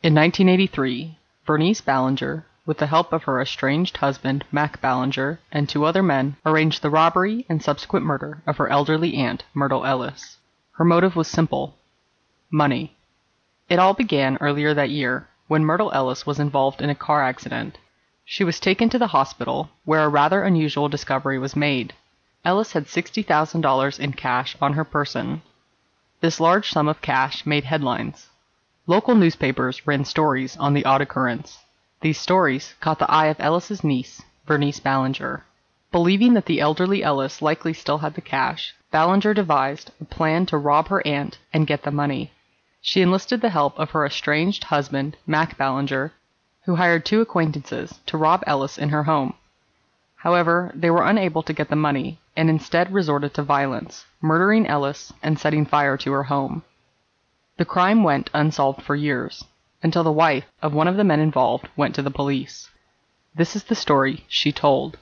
In 1983, Vernice Ballenger, with the help of her estranged husband, Mac Ballenger, and two other men, arranged the robbery and subsequent murder of her elderly aunt, Myrtle Ellis. Her motive was simple money. It all began earlier that year, when Myrtle Ellis was involved in a car accident. She was taken to the hospital, where a rather unusual discovery was made. Ellis had $60,000 in cash on her person. This large sum of cash made headlines. Local newspapers ran stories on the odd occurrence. These stories caught the eye of Ellis's niece, Vernice Ballenger. Believing that the elderly Ellis likely still had the cash, Ballenger devised a plan to rob her aunt and get the money. She enlisted the help of her estranged husband, Mac Ballenger, who hired two acquaintances to rob Ellis in her home. However, they were unable to get the money, and instead resorted to violence, murdering Ellis and setting fire to her home. The crime went unsolved for years, until the wife of one of the men involved went to the police. This is the story she told.